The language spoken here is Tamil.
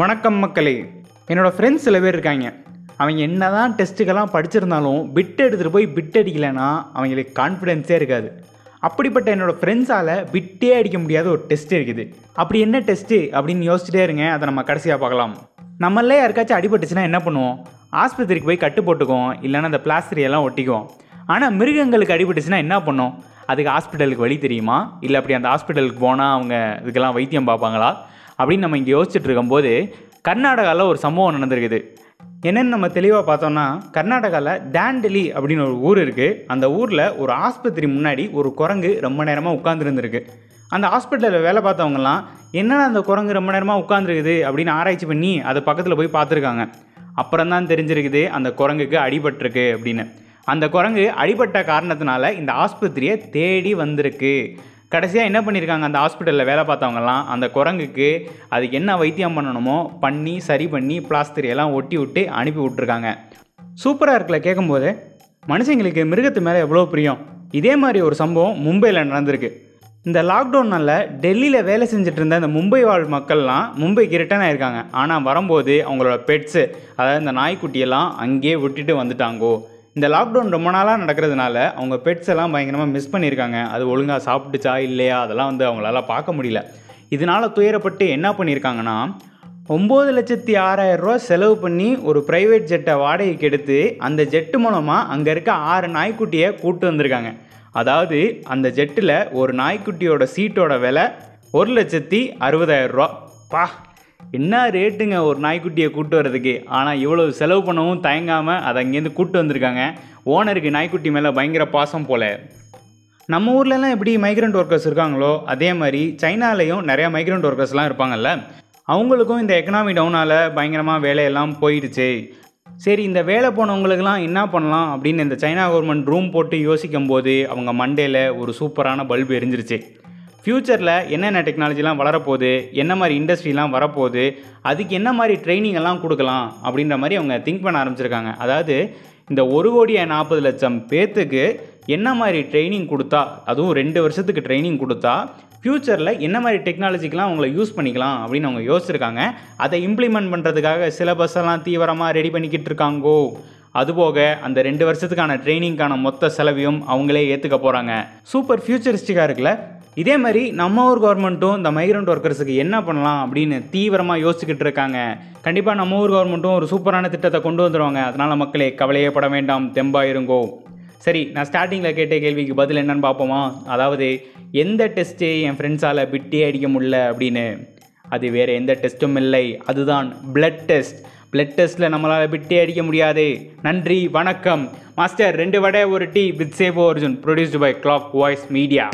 வணக்கம் மக்களே. என்னோடய ஃப்ரெண்ட்ஸ் சில பேர் இருக்காங்க. அவங்க என்ன தான் டெஸ்ட்டுக்கெல்லாம் படிச்சிருந்தாலும் பிட் எடுத்துகிட்டு போய் பிட் அடிக்கலைன்னா அவங்களுக்கு கான்ஃபிடென்ஸே இருக்காது. அப்படிப்பட்ட என்னோடய ஃப்ரெண்ட்ஸால் பிட்டே அடிக்க முடியாத ஒரு டெஸ்ட் இருக்குது. அப்படி என்ன டெஸ்ட்டு அப்படின்னு யோசிச்சுட்டே இருங்க. அதை நம்ம கடைசியாக பார்க்கலாம். நம்மளே யாருக்காச்சும் அடிபட்டுச்சுன்னா என்ன பண்ணுவோம்? ஆஸ்பத்திரிக்கு போய் கட்டு போட்டுக்குவோம். இல்லைன்னா அந்த பிளாஸ்டரியெல்லாம் ஒட்டிக்குவோம். ஆனால் மிருகங்களுக்கு அடிபட்டுச்சுன்னா என்ன பண்ணும்? அதுக்கு ஹாஸ்பிட்டலுக்கு வழி தெரியுமா? இல்லை அப்படி அந்த ஹாஸ்பிட்டலுக்கு போனால் அவங்க இதுக்கெல்லாம் வைத்தியம் பார்ப்பாங்களா? அப்படின்னு நம்ம இங்கே யோசிச்சுட்டு இருக்கும்போது கர்நாடகாவில் ஒரு சம்பவம் நடந்திருக்குது. என்னென்னு நம்ம தெளிவாக பார்த்தோம்னா கர்நாடகாவில் டேண்டலி அப்படின்னு ஒரு ஊர் இருக்குது அந்த ஊரில் ஒரு ஆஸ்பத்திரி முன்னாடி ஒரு குரங்கு ரொம்ப நேரமாக உட்காந்துருந்துருக்கு அந்த ஹாஸ்பிட்டலில் வேலை பார்த்தவங்கலாம் என்னென்ன அந்த குரங்கு ரொம்ப நேரமாக உட்காந்துருக்குது அப்படின்னு ஆராய்ச்சி பண்ணி அதை பக்கத்தில் போய் பார்த்துருக்காங்க. அப்புறம் தான் தெரிஞ்சிருக்குது அந்த குரங்குக்கு அடிபட்டிருக்கு அப்படின்னு. அந்த குரங்கு அடிபட்ட காரணத்தினால இந்த ஆஸ்பத்திரியை தேடி வந்திருக்கு. கடைசியாக என்ன பண்ணியிருக்காங்க அந்த ஹாஸ்பிட்டலில் வேலை பார்த்தவங்கலாம்? அந்த குரங்குக்கு அதுக்கு என்ன வைத்தியம் பண்ணணுமோ பண்ணி சரி பண்ணி பிளாஸ்டர் எல்லாம் ஒட்டி விட்டு அனுப்பி விட்ருக்காங்க சூப்பராக இருக்கல கேட்கும்போது மனுஷங்களுக்கு மிருகத்து மேலே எவ்வளோ பிரியம்? இதே மாதிரி ஒரு சம்பவம் மும்பையில் நடந்திருக்கு. இந்த லாக்டவுனால் டெல்லியில் வேலை செஞ்சுட்டு இருந்த இந்த மும்பை வாழ் மக்கள்லாம் மும்பைக்கு ரிட்டர்ன் ஆயிருக்காங்க. ஆனால் வரும்போது அவங்களோட பெட்ஸு அதாவது இந்த நாய்க்குட்டியெல்லாம் அங்கேயே விட்டுட்டு வந்துட்டாங்கோ. இந்த லாக்டவுன் ரொம்ப நாளாக நடக்கிறதுனால அவங்க பெட்ஸ் எல்லாம் பயங்கரமாக மிஸ் பண்ணியிருக்காங்க. அது ஒழுங்காக சாப்பிட்டுச்சா இல்லையா? அதெல்லாம் வந்து அவங்களால பார்க்க முடியல. இதனால் துயரப்பட்டு என்ன பண்ணியிருக்காங்கன்னா ஒம்பது லட்சத்தி ஆறாயிரம் ரூபா செலவு பண்ணி ஒரு ப்ரைவேட் ஜெட்டை வாடகைக்கு எடுத்து அந்த ஜெட்டு மூலமாக அங்கே இருக்க ஆறு நாய்க்குட்டியை கூட்டு வந்திருக்காங்க. அதாவது அந்த ஜெட்டில் ஒரு நாய்க்குட்டியோட சீட்டோட விலை ஒரு லட்சத்தி அறுபதாயிரம் ரூபா பா! என்ன ரேட்டுங்க ஒரு நாய்க்குட்டியை கூப்பிட்டு வர்றதுக்கு? ஆனால் இவ்வளோ செலவு பண்ணவும் தயங்காமல் அதை அங்கேருந்து கூப்பிட்டு வந்திருக்காங்க. ஓனருக்கு நாய்க்குட்டி மேலே பயங்கர பாசம் போல. நம்ம ஊர்லலாம் எப்படி மைக்ரண்ட் ஒர்க்கர்ஸ் இருக்காங்களோ அதே மாதிரி சைனாலேயும் நிறையா மைக்ரண்ட் ஒர்க்கர்ஸ்லாம் இருப்பாங்கல்ல. அவங்களுக்கும் இந்த எக்கனாமி டவுனால் பயங்கரமாக வேலையெல்லாம் போயிடுச்சு. சரி இந்த வேலை போனவங்களுக்கெல்லாம் என்ன பண்ணலாம் அப்படின்னு இந்த சைனா கவர்மெண்ட் ரூம் போட்டு யோசிக்கும் போது அவங்க மண்டேல ஒரு சூப்பரான பல்பு எரிஞ்சிருச்சு. ஃப்யூச்சரில் என்னென்ன டெக்னாலஜிலாம் வளரப்போகுது? என்ன மாதிரி இண்டஸ்ட்ரிலாம் வரப்போகுது? அதுக்கு என்ன மாதிரி ட்ரைனிங் எல்லாம் கொடுக்கலாம்? அப்படின்ற மாதிரி அவங்க திங்க் பண்ண ஆரம்பிச்சிருக்காங்க. அதாவது இந்த ஒரு கோடியே நாற்பது லட்சம் பேர்த்துக்கு என்ன மாதிரி ட்ரைனிங் கொடுத்தா அதுவும் ரெண்டு வருஷத்துக்கு ட்ரைனிங் கொடுத்தா ஃப்யூச்சரில் என்ன மாதிரி டெக்னாலஜிக்கெலாம் அவங்கள யூஸ் பண்ணிக்கலாம் அப்படின்னு அவங்க யோசிச்சிருக்காங்க. அதை இம்ப்ளிமெண்ட் பண்ணுறதுக்காக சிலபஸ் எல்லாம் தீவிரமாக ரெடி பண்ணிக்கிட்டு இருக்காங்கோ? அதுபோக அந்த ரெண்டு வருஷத்துக்கான ட்ரைனிங்க்கான மொத்த செலவையும் அவங்களே ஏற்றுக்க போகிறாங்க சூப்பர் ஃபியூச்சரிஸ்டிக்காக இருக்குல்ல? இதே மாதிரி நம்ம ஊர் கவர்மெண்ட்டும் இந்த மைக்ரண்ட் ஒர்க்கர்ஸுக்கு என்ன பண்ணலாம் அப்படின்னு தீவிரமாக யோசிச்சுக்கிட்டு இருக்காங்க. கண்டிப்பாக நம்ம ஊர் கவர்மெண்ட்டும் ஒரு சூப்பரான திட்டத்தை கொண்டு வந்துடுவாங்க அதனால் மக்களே கவலையே பட வேண்டாம் தெம்பாயிருங்கோ. சரி நான் ஸ்டார்டிங்கில் கேட்ட கேள்விக்கு பதில் என்னன்னு பார்ப்போமா? அதாவது எந்த டெஸ்ட்டு என் ஃப்ரெண்ட்ஸால் பிட்டே அடிக்க முடியல அப்படின்னு. அது வேறு எந்த டெஸ்ட்டும் இல்லை. அதுதான் பிளட் டெஸ்ட் பிளட் டெஸ்ட்டில் நம்மளால் பிட்டே அடிக்க முடியாது. நன்றி வணக்கம். மாஸ்டர் ரெண்டு வடை ஒரு tea with Seva Arjun produced by clock voice media